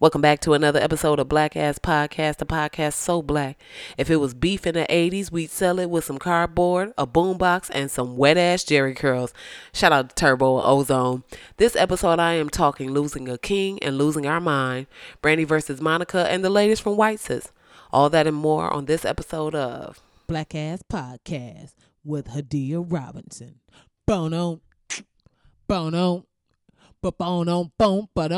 Welcome back to another episode of Black Ass Podcast, the podcast so black. If it was beef in the 80s, we'd sell it with some cardboard, a boombox, and some wet ass Jheri curls. Shout out to Turbo and Ozone. This episode, I am talking losing a king and losing our mind, Brandy versus Monica, and the latest from White Sis. All that and more on this episode of Black Ass Podcast with Hadiyah Robinson. Bono, bono, ba bono, boom, ba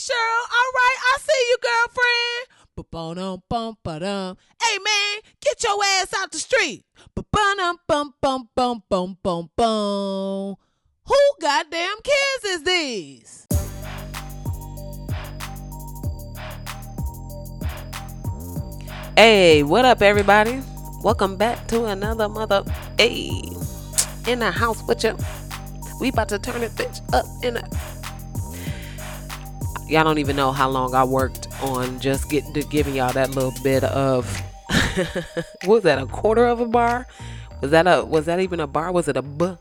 Cheryl, all right, I see you, girlfriend. Ba bono, bum, ba dum. Hey, man, get your ass out the street. Ba bum, bum, bum, bum, bum, bum. Who goddamn kids is these? Hey, what up, everybody? Welcome back to another mother. Hey, in the house with you. We about to turn it bitch up in a. Y'all don't even know how long I worked on just getting to giving y'all that little bit of. was that? A quarter of a bar? Was that a? Was that even a bar? Was it a b?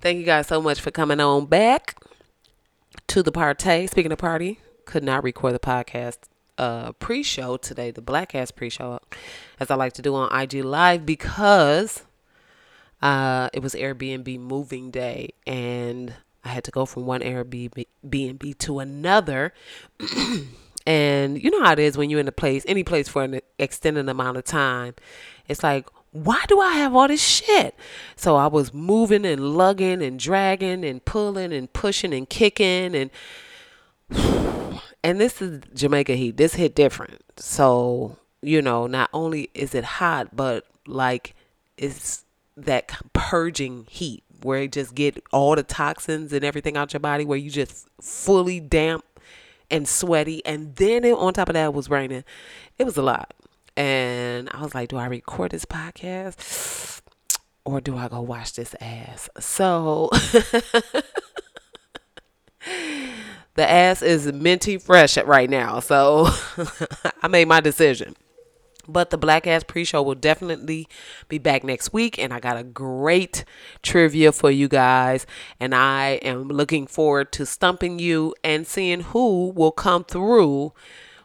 Thank you guys so much for coming on back to the party. Speaking of party, could not record the podcast uh, pre-show today, the Black Ass pre-show, as I like to do on IG Live because uh, it was Airbnb moving day, and I had to go from one Airbnb to another. and you know how it is when you're in a place, any place for an extended amount of time. It's like, why do I have all this shit? So I was moving and lugging and dragging and pulling and pushing and kicking and and this is Jamaica heat. This hit different. So, you know, not only is it hot, but like it's that purging heat where you just get all the toxins and everything out your body where you just fully damp and sweaty and then it, on top of that it was raining. It was a lot. And I was like, do I record this podcast or do I go wash this ass? So the ass is minty fresh right now. So I made my decision. But the Black Ass Pre Show will definitely be back next week. And I got a great trivia for you guys. And I am looking forward to stumping you and seeing who will come through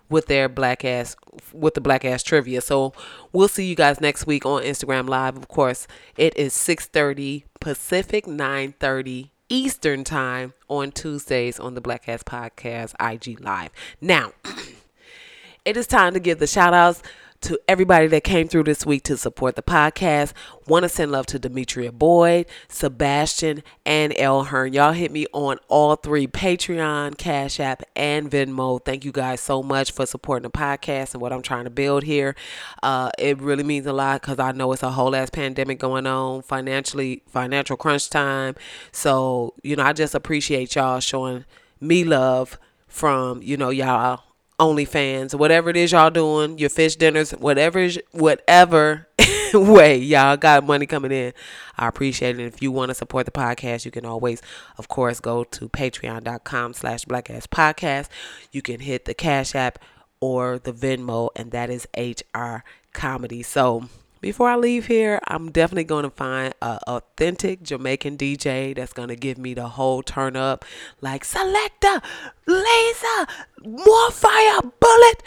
with their black ass with the black ass trivia. So we'll see you guys next week on Instagram Live. Of course, it is 6:30 Pacific, 9:30 Eastern Time on Tuesdays on the Black Ass Podcast IG Live. Now, it is time to give the shout outs to everybody that came through this week to support the podcast. Want to send love to Demetria Boyd, Sebastian, and El Hearn. Y'all hit me on all three Patreon, Cash App, and Venmo. Thank you guys so much for supporting the podcast and what I'm trying to build here. Uh, it really means a lot because I know it's a whole ass pandemic going on, financially, financial crunch time. So, you know, I just appreciate y'all showing me love from, you know, y'all OnlyFans, whatever it is y'all doing, your fish dinners, whatever, whatever way y'all got money coming in. I appreciate it. If you want to support the podcast, you can always, of course, go to patreon.com slash blackass. You can hit the Cash App or the Venmo, and that is HR Comedy. So before I leave here, I'm definitely going to find an authentic Jamaican DJ that's going to give me the whole turn up like selector, laser, more fire, bullet,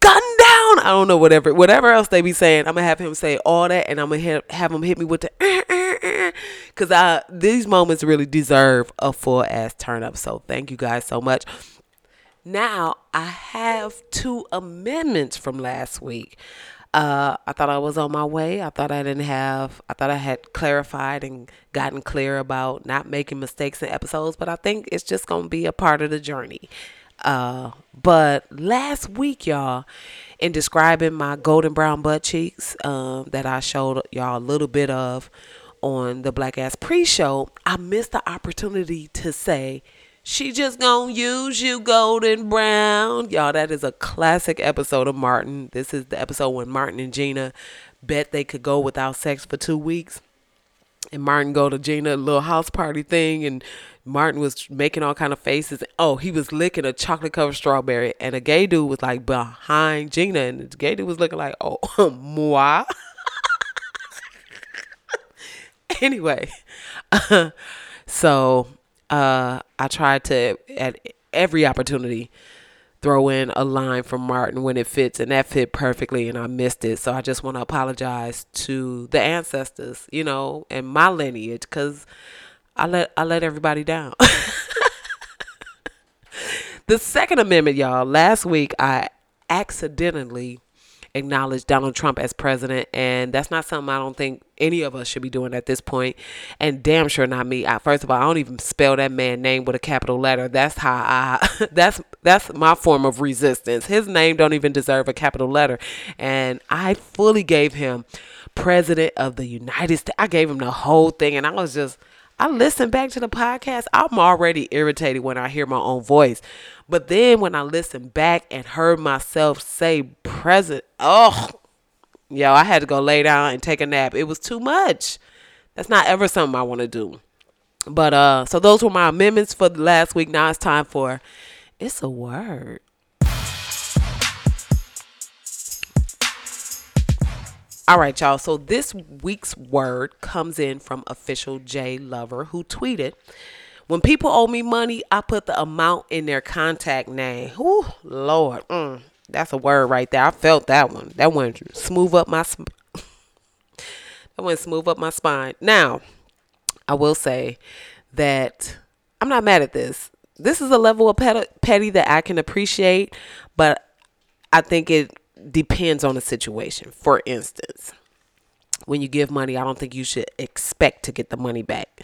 gun down. I don't know, whatever, whatever else they be saying. I'm going to have him say all that and I'm going to have him hit me with the eh, eh, eh, because uh, these moments really deserve a full ass turn up. So thank you guys so much. Now I have two amendments from last week. Uh, I thought I was on my way. I thought I didn't have, I thought I had clarified and gotten clear about not making mistakes in episodes, but I think it's just going to be a part of the journey. Uh, but last week, y'all, in describing my golden brown butt cheeks um, that I showed y'all a little bit of on the Black Ass pre show, I missed the opportunity to say, she just gonna use you, Golden Brown. Y'all, that is a classic episode of Martin. This is the episode when Martin and Gina bet they could go without sex for two weeks. And Martin go to Gina little house party thing and Martin was making all kind of faces. Oh, he was licking a chocolate covered strawberry, and a gay dude was like behind Gina, and the gay dude was looking like, "Oh, moi." anyway, so uh, I tried to at every opportunity throw in a line from Martin when it fits, and that fit perfectly, and I missed it. So I just want to apologize to the ancestors, you know, and my lineage, because I let I let everybody down. the Second Amendment, y'all. Last week I accidentally acknowledge Donald Trump as president, and that's not something I don't think any of us should be doing at this point, and damn sure not me. I, first of all, I don't even spell that man name with a capital letter. That's how I. That's that's my form of resistance. His name don't even deserve a capital letter, and I fully gave him president of the United States. I gave him the whole thing, and I was just. I listened back to the podcast. I'm already irritated when I hear my own voice. But then when I listened back and heard myself say present, oh, yo, I had to go lay down and take a nap. It was too much. That's not ever something I want to do. But uh so those were my amendments for the last week. Now it's time for it's a word. All right, y'all. So this week's word comes in from official J Lover who tweeted, "When people owe me money, I put the amount in their contact name." Ooh, Lord, mm, that's a word right there. I felt that one. That went smooth up my. Sp- that went smooth up my spine. Now, I will say that I'm not mad at this. This is a level of pet- petty that I can appreciate, but I think it depends on the situation. For instance, when you give money, I don't think you should expect to get the money back.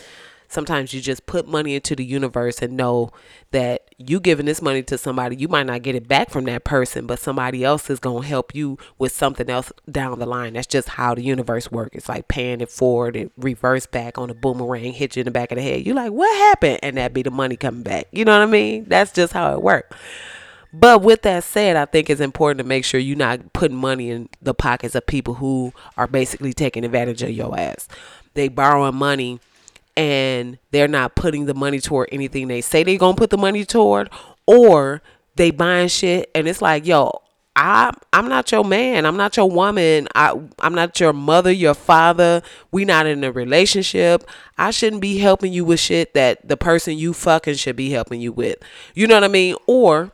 Sometimes you just put money into the universe and know that you giving this money to somebody, you might not get it back from that person, but somebody else is going to help you with something else down the line. That's just how the universe works. It's like paying it forward and reverse back on a boomerang, hit you in the back of the head. You're like, what happened? And that be the money coming back. You know what I mean? That's just how it works. But with that said, I think it's important to make sure you're not putting money in the pockets of people who are basically taking advantage of your ass. They borrowing money and they're not putting the money toward anything they say they're gonna put the money toward, or they buying shit and it's like, yo, I I'm not your man. I'm not your woman. I I'm not your mother, your father. We not in a relationship. I shouldn't be helping you with shit that the person you fucking should be helping you with. You know what I mean? Or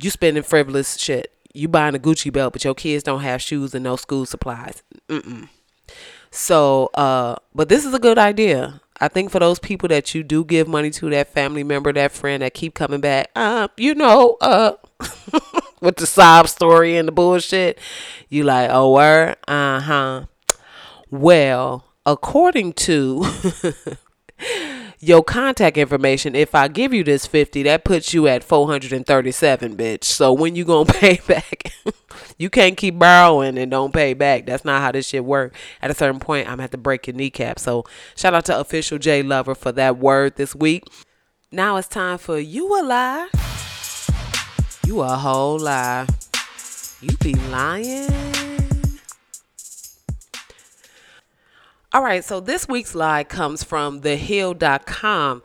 you spending frivolous shit. You buying a Gucci belt, but your kids don't have shoes and no school supplies. Mm-mm. So, uh, but this is a good idea. I think for those people that you do give money to, that family member, that friend that keep coming back, uh, you know, uh, with the sob story and the bullshit, you like, oh, word, uh huh. Well, according to your contact information, if I give you this 50, that puts you at 437, bitch. So when you going to pay back? you can't keep borrowing and don't pay back. That's not how this shit work. At a certain point, I'm going to have to break your kneecap. So shout out to official J Lover for that word this week. Now it's time for you a lie. You a whole lie. You be lying. All right, so this week's lie comes from thehill.com.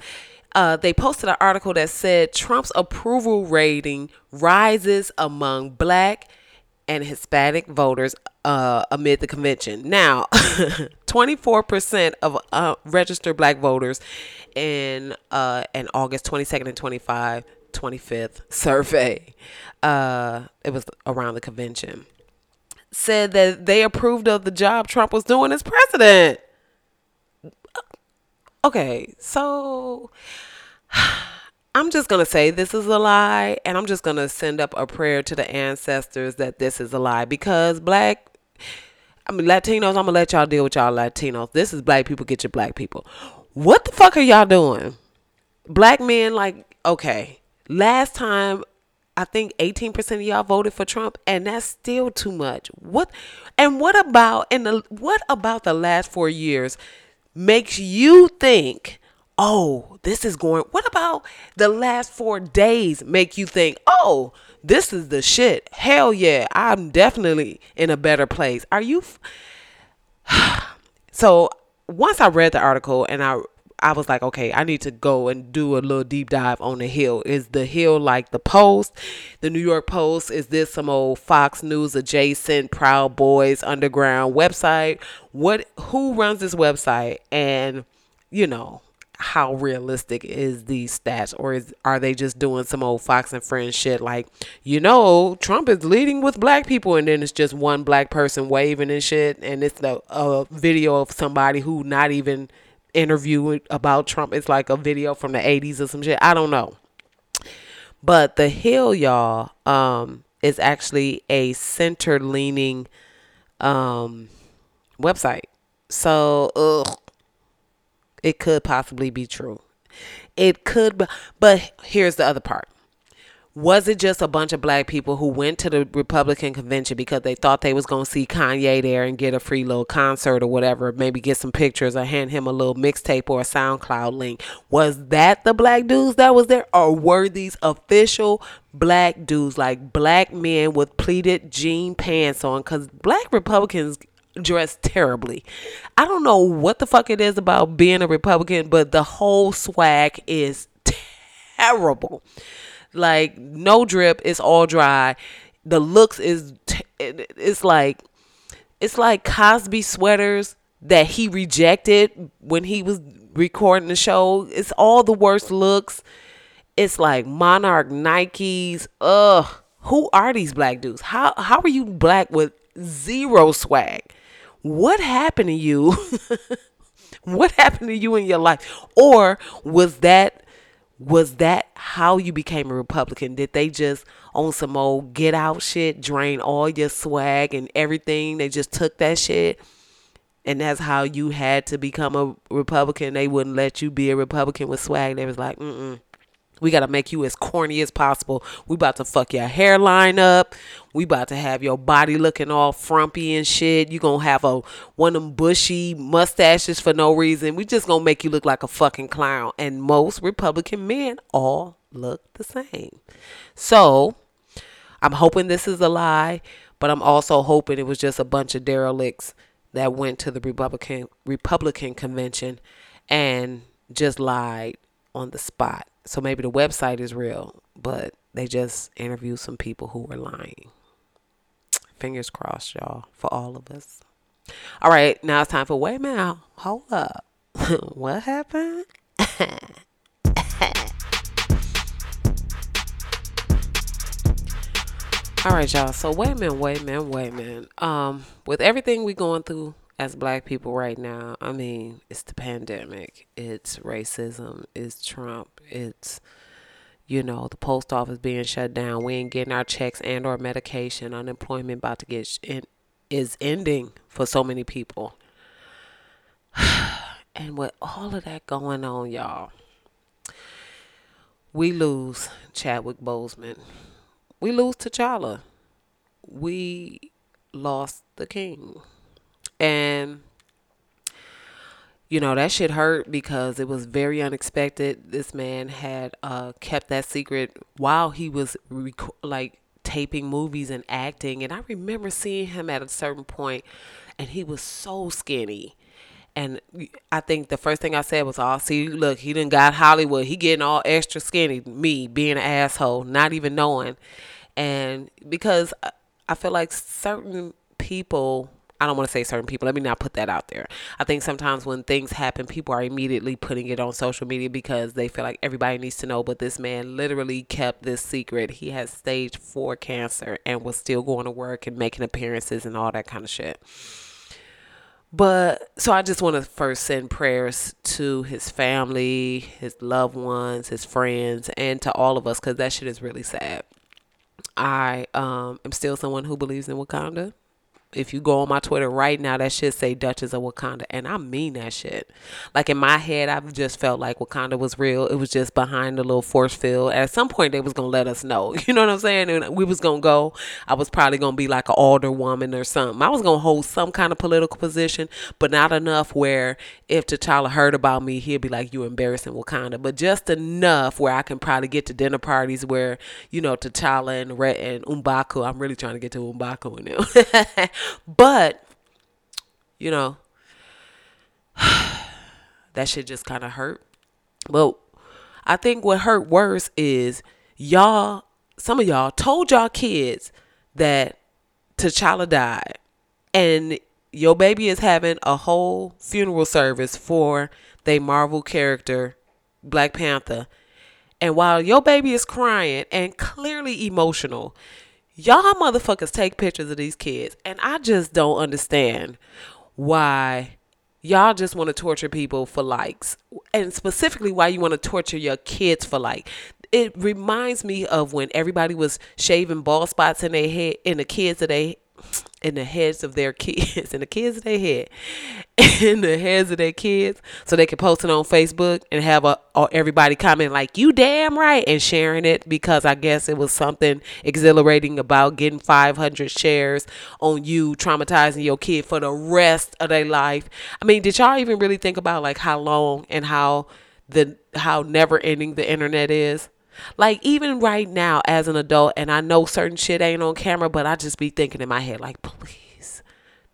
Uh, they posted an article that said Trump's approval rating rises among black and Hispanic voters uh, amid the convention. Now, 24% of uh, registered black voters in uh, an August 22nd and 25, 25th survey, uh, it was around the convention, said that they approved of the job Trump was doing as president. Okay, so I'm just going to say this is a lie, and I'm just going to send up a prayer to the ancestors that this is a lie because black, I mean, Latinos, I'm to let y'all deal with y'all Latinos. This is black people, get your black people. What the fuck are y'all doing? Black men, like, okay, last time I think 18% of y'all voted for Trump and that's still too much. What and what about in the what about the last 4 years makes you think, "Oh, this is going What about the last 4 days make you think, "Oh, this is the shit. Hell yeah, I'm definitely in a better place." Are you f- So, once I read the article and I I was like, okay, I need to go and do a little deep dive on the Hill. Is the Hill like the Post, the New York Post? Is this some old Fox News adjacent Proud Boys underground website? What? Who runs this website? And you know, how realistic is these stats or is are they just doing some old Fox and Friends shit like you know Trump is leading with black people and then it's just one black person waving and shit and it's the a video of somebody who not even interviewed about Trump it's like a video from the 80s or some shit I don't know but the Hill y'all um is actually a center leaning um website so ugh it could possibly be true. It could, but here's the other part. Was it just a bunch of black people who went to the Republican convention because they thought they was going to see Kanye there and get a free little concert or whatever, maybe get some pictures or hand him a little mixtape or a SoundCloud link? Was that the black dudes that was there or were these official black dudes like black men with pleated jean pants on cuz black Republicans dress terribly. I don't know what the fuck it is about being a Republican, but the whole swag is terrible. Like no drip, it's all dry. The looks is t- it's like it's like Cosby sweaters that he rejected when he was recording the show. It's all the worst looks. It's like Monarch Nikes. Ugh. Who are these black dudes? How how are you black with zero swag? what happened to you? what happened to you in your life? Or was that was that how you became a Republican? Did they just on some old get out shit, drain all your swag and everything? They just took that shit. And that's how you had to become a Republican. They wouldn't let you be a Republican with swag. They was like, mm mm. We gotta make you as corny as possible. We about to fuck your hairline up. We about to have your body looking all frumpy and shit. You gonna have a one of them bushy mustaches for no reason. We just gonna make you look like a fucking clown. And most Republican men all look the same. So I'm hoping this is a lie, but I'm also hoping it was just a bunch of derelicts that went to the Republican Republican convention and just lied on the spot. So maybe the website is real, but they just interviewed some people who were lying. Fingers crossed, y'all, for all of us. All right, now it's time for wait minute, hold up. what happened? All right, y'all. So wait a minute, wait a minute, wait a minute. Um, with everything we going through as black people right now, I mean, it's the pandemic, it's racism, it's Trump, it's you know, the post office being shut down, we ain't getting our checks and or medication, unemployment about to get sh- in, is ending for so many people. and with all of that going on, y'all, we lose Chadwick Boseman. We lose T'Challa. We lost the king. And you know that shit hurt because it was very unexpected. This man had uh, kept that secret while he was rec- like taping movies and acting. And I remember seeing him at a certain point, and he was so skinny. And I think the first thing I said was, "Oh, see, look, he didn't got Hollywood. He getting all extra skinny. Me being an asshole, not even knowing." And because I feel like certain people I don't want to say certain people. Let me not put that out there. I think sometimes when things happen, people are immediately putting it on social media because they feel like everybody needs to know. But this man literally kept this secret. He has stage four cancer and was still going to work and making appearances and all that kind of shit. But so I just want to first send prayers to his family, his loved ones, his friends, and to all of us because that shit is really sad. I um, am still someone who believes in Wakanda if you go on my Twitter right now, that shit say Duchess of Wakanda, and I mean that shit. Like in my head, I've just felt like Wakanda was real. It was just behind the little force field. At some point, they was gonna let us know. You know what I'm saying? And we was gonna go. I was probably gonna be like an alder woman or something. I was gonna hold some kind of political position, but not enough where if T'Challa heard about me, he'd be like, "You embarrassing Wakanda," but just enough where I can probably get to dinner parties where you know T'Challa and Red and M'Baku. I'm really trying to get to M'Baku now. but, you know, that shit just kind of hurt. But I think what hurt worse is y'all, some of y'all told y'all kids that T'Challa died. And your baby is having a whole funeral service for the Marvel character, Black Panther. And while your baby is crying and clearly emotional, y'all motherfuckers take pictures of these kids. And I just don't understand why y'all just want to torture people for likes. And specifically why you want to torture your kids for like. It reminds me of when everybody was shaving bald spots in their head in the kids of they in the heads of their kids, in the kids they head, in the heads of their kids, so they can post it on Facebook and have a everybody comment like "you damn right" and sharing it because I guess it was something exhilarating about getting 500 shares on you traumatizing your kid for the rest of their life. I mean, did y'all even really think about like how long and how the how never ending the internet is? Like even right now as an adult and I know certain shit ain't on camera, but I just be thinking in my head like please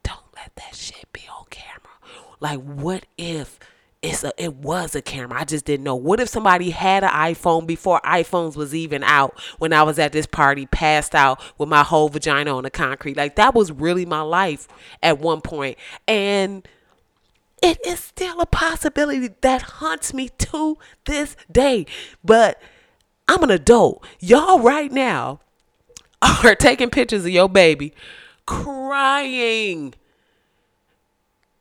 don't let that shit be on camera. Like what if it's a, it was a camera. I just didn't know. What if somebody had an iPhone before iPhones was even out when I was at this party, passed out with my whole vagina on the concrete? Like that was really my life at one point. And it is still a possibility that haunts me to this day. But I'm an adult. Y'all right now are taking pictures of your baby crying.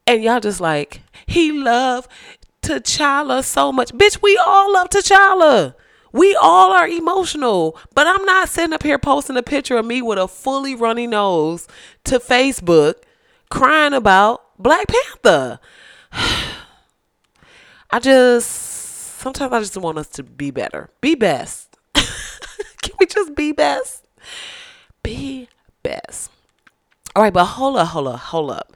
And y'all just like, he loved T'Challa so much. Bitch, we all love T'Challa. We all are emotional. But I'm not sitting up here posting a picture of me with a fully runny nose to Facebook crying about Black Panther. I just sometimes I just want us to be better. Be best. Can we just be best? Be best. All right, but hold up, hold up, hold up.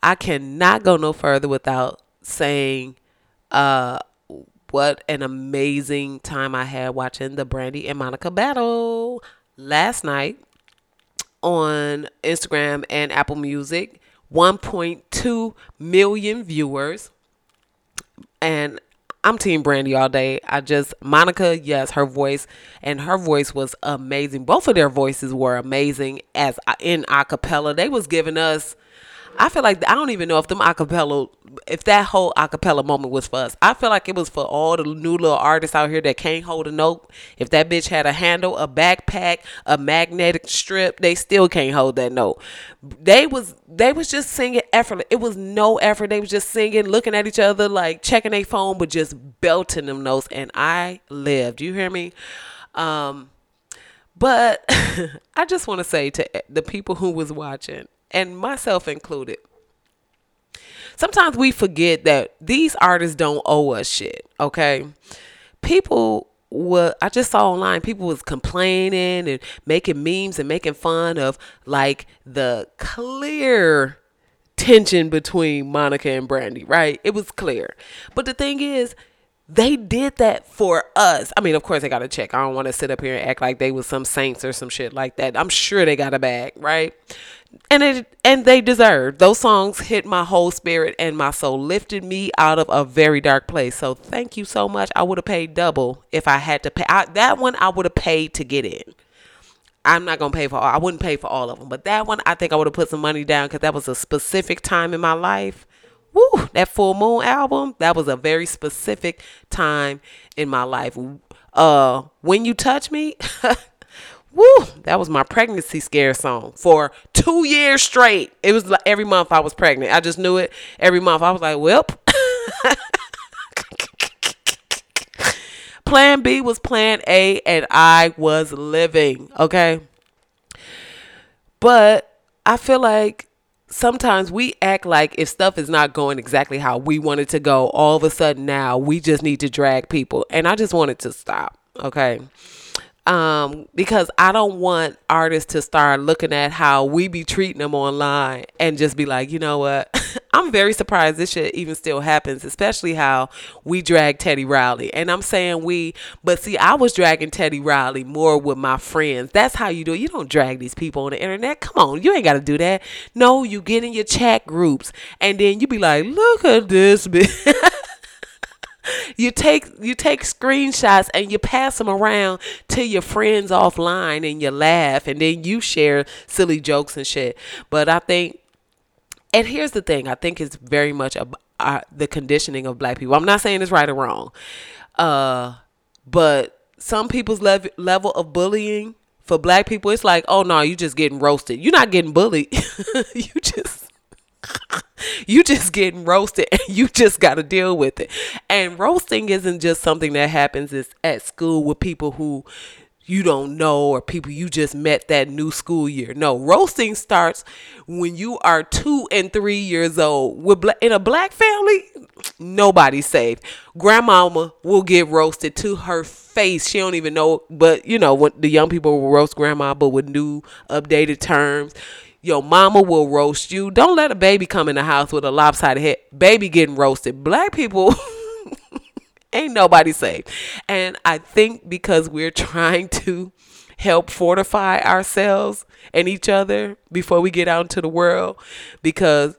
I cannot go no further without saying uh what an amazing time I had watching the Brandy and Monica battle last night on Instagram and Apple Music. 1.2 million viewers. And I'm Team Brandy all day. I just Monica, yes, her voice and her voice was amazing. Both of their voices were amazing as uh, in acapella. They was giving us I feel like I don't even know if them acapella, if that whole acapella moment was for us. I feel like it was for all the new little artists out here that can't hold a note. If that bitch had a handle, a backpack, a magnetic strip, they still can't hold that note. They was they was just singing effortless. It was no effort. They was just singing, looking at each other, like checking their phone, but just belting them notes. And I lived. You hear me? Um, but I just want to say to the people who was watching and myself included. Sometimes we forget that these artists don't owe us shit, okay? People what I just saw online, people was complaining and making memes and making fun of like the clear tension between Monica and Brandy, right? It was clear. But the thing is, they did that for us. I mean, of course they got to check. I don't want to sit up here and act like they was some saints or some shit like that. I'm sure they got a bag, right? and it and they deserve those songs hit my whole spirit and my soul lifted me out of a very dark place so thank you so much i would have paid double if i had to pay I, that one i would have paid to get in i'm not gonna pay for all i wouldn't pay for all of them but that one i think i would have put some money down because that was a specific time in my life Woo, that full moon album that was a very specific time in my life uh when you touch me Woo, that was my pregnancy scare song for two years straight. It was like every month I was pregnant. I just knew it every month. I was like, well, plan B was plan A, and I was living. Okay. But I feel like sometimes we act like if stuff is not going exactly how we want it to go, all of a sudden now we just need to drag people. And I just wanted to stop. Okay um, because I don't want artists to start looking at how we be treating them online and just be like, you know what? I'm very surprised this shit even still happens, especially how we drag Teddy Riley. And I'm saying we, but see, I was dragging Teddy Riley more with my friends. That's how you do it. You don't drag these people on the internet. Come on, you ain't got to do that. No, you get in your chat groups and then you be like, look at this bitch. you take you take screenshots and you pass them around to your friends offline and you laugh and then you share silly jokes and shit. But I think and here's the thing, I think it's very much a, the conditioning of black people. I'm not saying it's right or wrong, uh, but some people's lev- level of bullying for black people, it's like, oh no, you're just getting roasted. You're not getting bullied. you just you just getting roasted and you just got to deal with it. And roasting isn't just something that happens it's at school with people who you don't know or people you just met that new school year. No, roasting starts when you are two and three years old. With in a black family, nobody's safe. Grandmama will get roasted to her face. She don't even know, but you know when the young people will roast grandma, but with new updated terms. Your mama will roast you. Don't let a baby come in the house with a lopsided head. Baby getting roasted. Black people. ain't nobody safe. And I think because we're trying to help fortify ourselves and each other before we get out into the world, because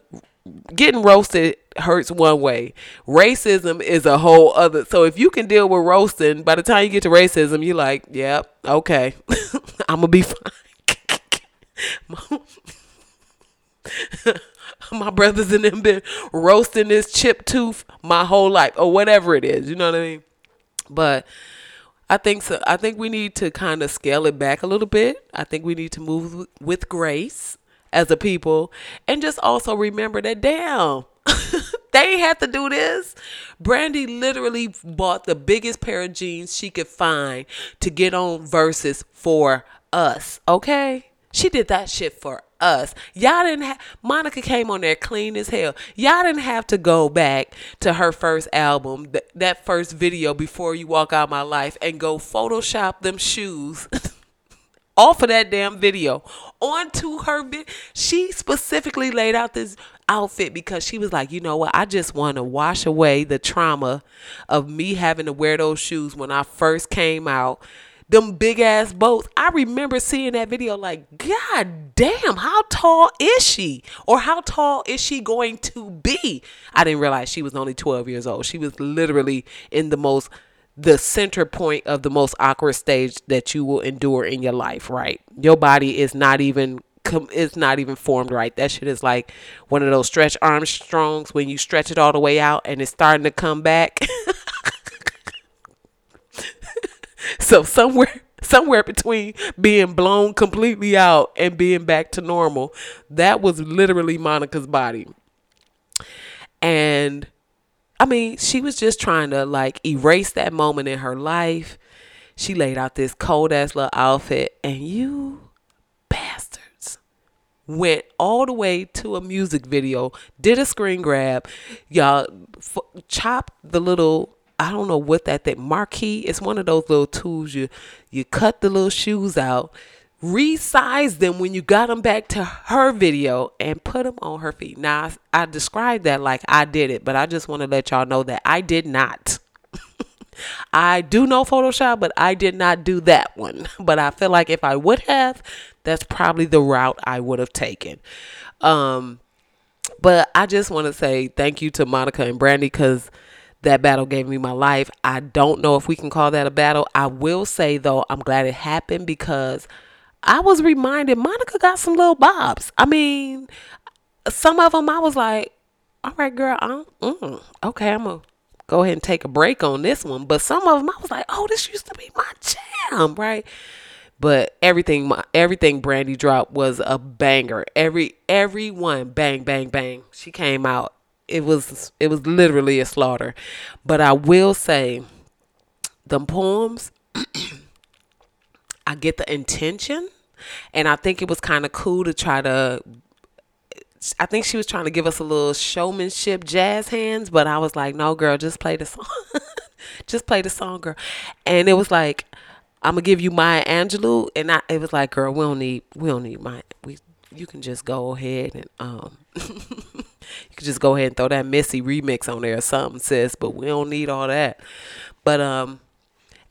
getting roasted hurts one way. Racism is a whole other. So if you can deal with roasting, by the time you get to racism, you're like, yep, okay, I'm gonna be fine. my brothers and them been roasting this chip tooth my whole life or whatever it is. You know what I mean? But I think so. I think we need to kind of scale it back a little bit. I think we need to move with grace as a people and just also remember that damn they had to do this. Brandy literally bought the biggest pair of jeans she could find to get on Verzuz for us. Okay? She did that shit for us. Y'all didn't have Monica came on there clean as hell. Y'all didn't have to go back to her first album, th- that first video before you walk out my life and go Photoshop them shoes. off of that damn video onto her vi- she specifically laid out this outfit because she was like you know what i just want to wash away the trauma of me having to wear those shoes when i first came out them big ass boats. I remember seeing that video like, God damn, how tall is she? Or how tall is she going to be? I didn't realize she was only 12 years old. She was literally in the most the center point of the most awkward stage that you will endure in your life, right? Your body is not even it's not even formed right. That shit is like one of those stretch Armstrongs when you stretch it all the way out and it's starting to come back. So somewhere somewhere between being blown completely out and being back to normal, that was literally Monica's body. And I mean, she was just trying to like erase that moment in her life. She laid out this cold ass little outfit, and you bastards went all the way to a music video, did a screen grab, y'all f- chopped the little I don't know what that thing marquee. It's one of those little tools you you cut the little shoes out, resize them when you got them back to her video, and put them on her feet. Now I, I described that like I did it, but I just want to let y'all know that I did not. I do know Photoshop, but I did not do that one. But I feel like if I would have, that's probably the route I would have taken. Um, but I just want to say thank you to Monica and Brandy because that battle gave me my life. I don't know if we can call that a battle. I will say though, I'm glad it happened because I was reminded Monica got some little bobs. I mean, some of them I was like, all right, girl, I'm, mm, okay, I'm gonna go ahead and take a break on this one. But some of them I was like, oh, this used to be my jam, right? But everything, everything Brandy dropped was a banger. Every, every one, bang, bang, bang. She came out it was it was literally a slaughter. But I will say, the poems, I get the intention, and I think it was kind of cool to try to. I think she was trying to give us a little showmanship, jazz hands, but I was like, no, girl, just play the song, just play the song, girl. And it was like, I'm gonna give you Maya Angelou, and I, it was like, girl, we don't need, we don't need my, we, you can just go ahead and um. You could just go ahead and throw that Missy remix on there or something, sis. But we don't need all that. But um,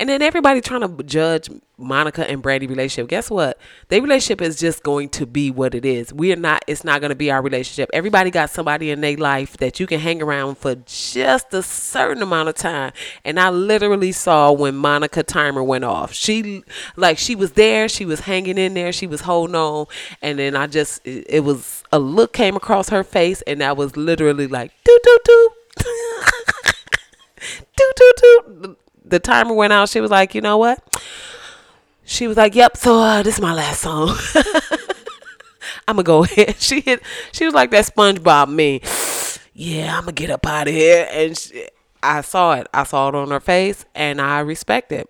and then everybody trying to judge Monica and Brandy relationship. Guess what? Their relationship is just going to be what it is. We are not. It's not going to be our relationship. Everybody got somebody in their life that you can hang around for just a certain amount of time. And I literally saw when Monica timer went off. She like she was there. She was hanging in there. She was holding on. And then I just it, it was a look came across her face, and that was literally like do do do Toot, toot, toot. The, timer went out. She was like, you know what? She was like, yep. So uh, this is my last song. I'm gonna go ahead. She hit. She was like that SpongeBob me. Yeah, I'm gonna get up out of here. And she, I saw it. I saw it on her face, and I respect it.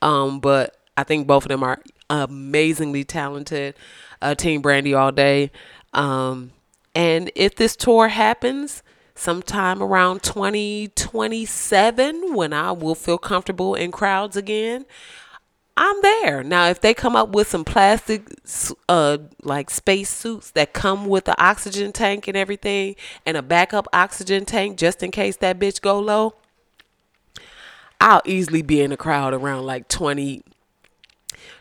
Um, but I think both of them are amazingly talented. Uh, Team Brandy all day. Um, and if this tour happens sometime around 2027, when I will feel comfortable in crowds again, I'm there. Now, if they come up with some plastic, uh, like space suits that come with the oxygen tank and everything, and a backup oxygen tank just in case that bitch go low, I'll easily be in the crowd around like 20,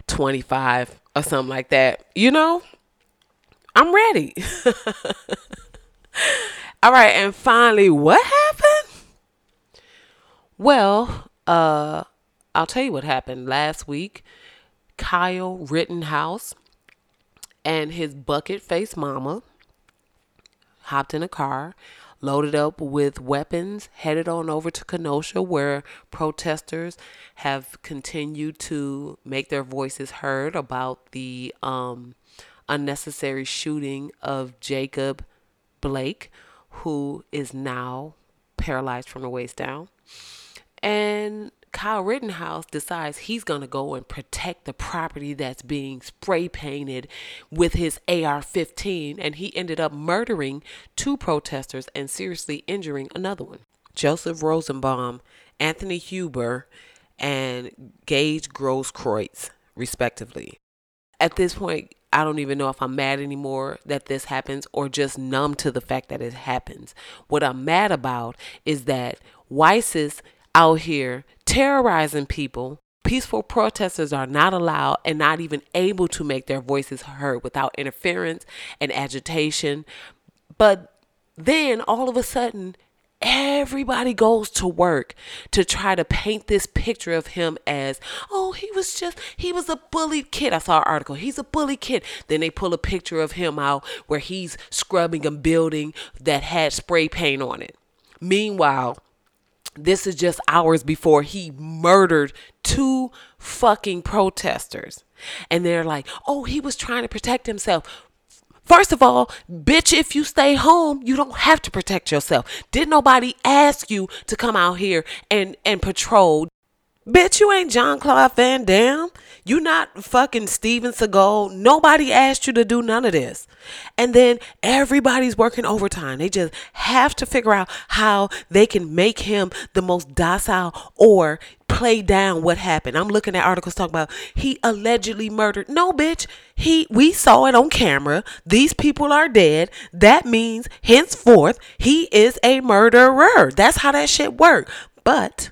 25 or something like that. You know, I'm ready. All right, and finally, what happened? Well, uh, I'll tell you what happened last week. Kyle Rittenhouse and his bucket face mama hopped in a car, loaded up with weapons, headed on over to Kenosha, where protesters have continued to make their voices heard about the um, unnecessary shooting of Jacob Blake, who is now paralyzed from the waist down. And Kyle Rittenhouse decides he's going to go and protect the property that's being spray painted with his AR 15, and he ended up murdering two protesters and seriously injuring another one. Joseph Rosenbaum, Anthony Huber, and Gage Grosskreutz, respectively. At this point, I don't even know if I'm mad anymore that this happens or just numb to the fact that it happens. What I'm mad about is that Weiss's out here terrorizing people. Peaceful protesters are not allowed and not even able to make their voices heard without interference and agitation. But then all of a sudden, everybody goes to work to try to paint this picture of him as, oh, he was just, he was a bullied kid. I saw an article, he's a bully kid. Then they pull a picture of him out where he's scrubbing a building that had spray paint on it. Meanwhile, this is just hours before he murdered two fucking protesters. And they're like, oh, he was trying to protect himself. First of all, bitch, if you stay home, you don't have to protect yourself. Did nobody ask you to come out here and, and patrol? Bitch, you ain't John Claude Van Damme. You not fucking Steven Seagal. Nobody asked you to do none of this. And then everybody's working overtime. They just have to figure out how they can make him the most docile or play down what happened. I'm looking at articles talking about he allegedly murdered. No, bitch. He we saw it on camera. These people are dead. That means henceforth he is a murderer. That's how that shit work. But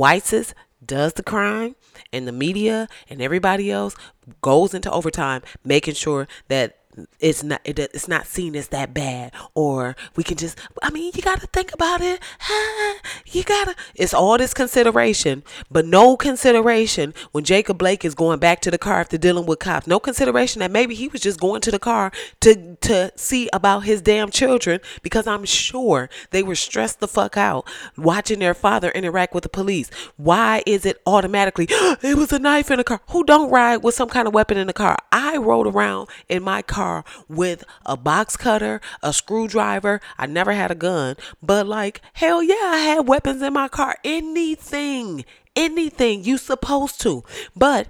Weiss's does the crime and the media and everybody else goes into overtime making sure that it's not it, it's not seen as that bad. Or we can just i mean you gotta think about it. You gotta it's all this consideration but no consideration when jacob blake is going back to the car after dealing with cops. No consideration that maybe he was just going to the car to to see about his damn children because i'm sure they were stressed the fuck out watching their father interact with the police. Why is it automatically it was a knife in the car? Who don't ride with some kind of weapon in the car? I rode around in my car car with a box cutter, a screwdriver. I never had a gun, but like, hell yeah, I had weapons in my car. Anything, anything you supposed to. But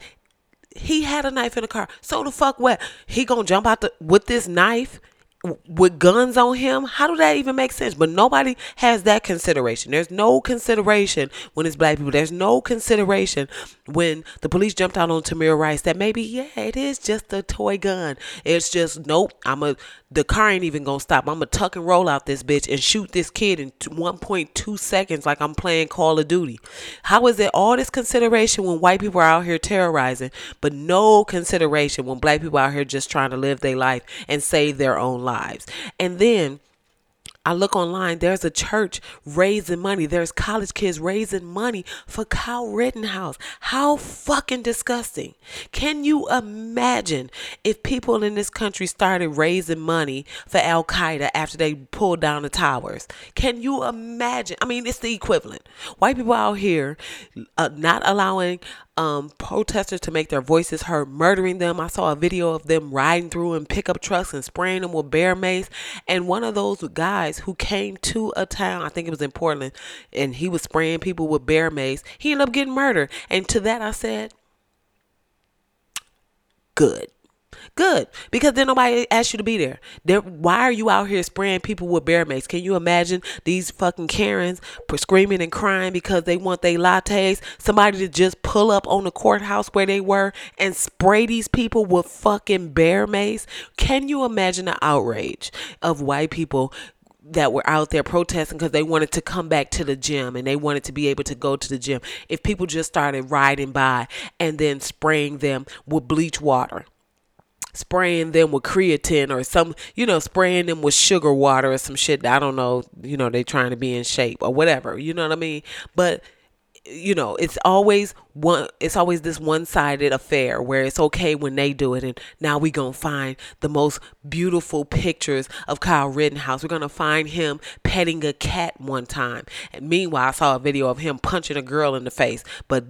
he had a knife in the car. So the fuck what? He gonna jump out the, with this knife with guns on him how do that even make sense but nobody has that consideration there's no consideration when it's black people there's no consideration when the police jumped out on Tamir Rice that maybe yeah it is just a toy gun it's just nope I'm a the car ain't even gonna stop. I'm gonna tuck and roll out this bitch and shoot this kid in 1.2 seconds like I'm playing Call of Duty. How is it all this consideration when white people are out here terrorizing, but no consideration when black people are out here just trying to live their life and save their own lives? And then I look online, there's a church raising money. There's college kids raising money for Kyle Rittenhouse. How fucking disgusting. Can you imagine if people in this country started raising money for Al Qaeda after they pulled down the towers? Can you imagine? I mean, it's the equivalent. White people out here uh, not allowing um, protesters to make their voices heard, murdering them. I saw a video of them riding through in pickup trucks and spraying them with bear mace. And one of those guys who came to a town, I think it was in Portland, and he was spraying people with bear mace, he ended up getting murdered. And to that I said, good. Good, because then nobody asked you to be there. There, why are you out here spraying people with bear mace? Can you imagine these fucking Karens screaming and crying because they want their lattes? Somebody to just pull up on the courthouse where they were and spray these people with fucking bear mace? Can you imagine the outrage of white people that were out there protesting because they wanted to come back to the gym and they wanted to be able to go to the gym. If people just started riding by and then spraying them with bleach water spraying them with creatine or some, you know, spraying them with sugar water or some shit. I don't know, you know, they trying to be in shape or whatever, you know what I mean? But you know, it's always one it's always this one-sided affair where it's okay when they do it and now we going to find the most beautiful pictures of Kyle Rittenhouse. We're going to find him petting a cat one time. And meanwhile, I saw a video of him punching a girl in the face, but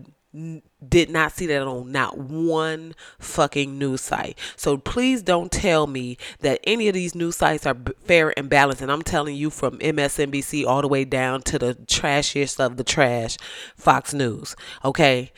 did not see that on not one fucking news site. So please don't tell me that any of these news sites are fair and balanced. And I'm telling you from MSNBC all the way down to the trashiest of the trash, Fox News. Okay.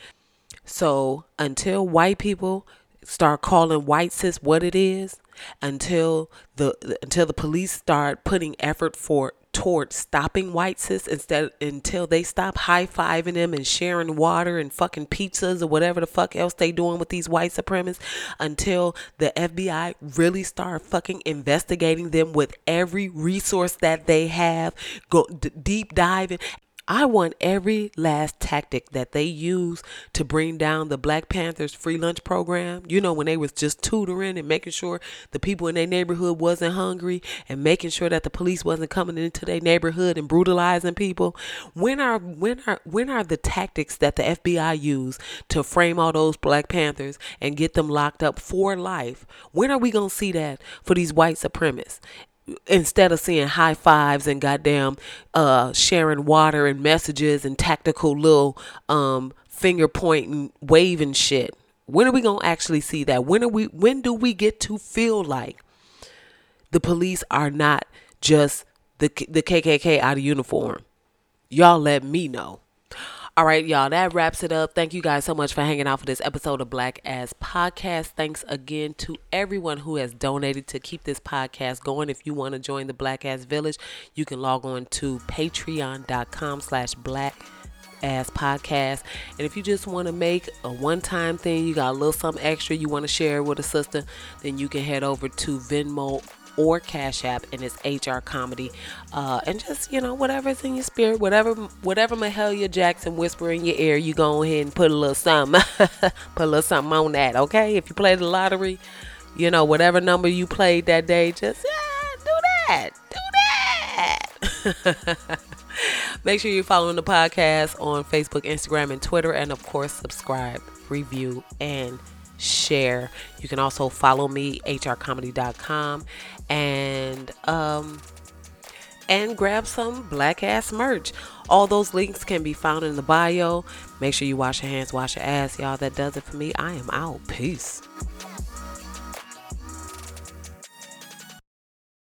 So until white people start calling white cis what it is, until the until the police start putting effort for towards stopping white cis instead until they stop high fiving them and sharing water and fucking pizzas or whatever the fuck else they doing with these white supremacists until the FBI really start fucking investigating them with every resource that they have go d- deep diving I want every last tactic that they use to bring down the Black Panthers free lunch program. You know, when they was just tutoring and making sure the people in their neighborhood wasn't hungry and making sure that the police wasn't coming into their neighborhood and brutalizing people. When are when are when are the tactics that the FBI use to frame all those Black Panthers and get them locked up for life? When are we gonna see that for these white supremacists? Instead of seeing high fives and goddamn uh sharing water and messages and tactical little um finger pointing waving shit when are we gonna actually see that? When are we when do we get to feel like the police are not just the the kkk out of uniform? Y'all let me know all right, y'all, that wraps it up. Thank you guys so much for hanging out for this episode of Black Ass Podcast. Thanks again to everyone who has donated to keep this podcast going. If you want to join the Black Ass Village, you can log on to patreon.com slash black ass podcast. And if you just want to make a one time thing, you got a little something extra you want to share with a sister, then you can head over to Venmo or Cash App, and it's HR Comedy. Uh, and just you know whatever's in your spirit, whatever whatever Mahalia Jackson whisper in your ear, you go ahead and put a little something, put a little something on that. Okay, if you play the lottery, you know whatever number you played that day, just yeah, do that, do that. Make sure you're following the podcast on Facebook, Instagram, and Twitter, and of course, subscribe, review, and share. You can also follow me, hrcomedy.com, and um, and grab some black ass merch. All those links can be found in the bio. Make sure you wash your hands, wash your ass, y'all. That does it for me. I am out. Peace.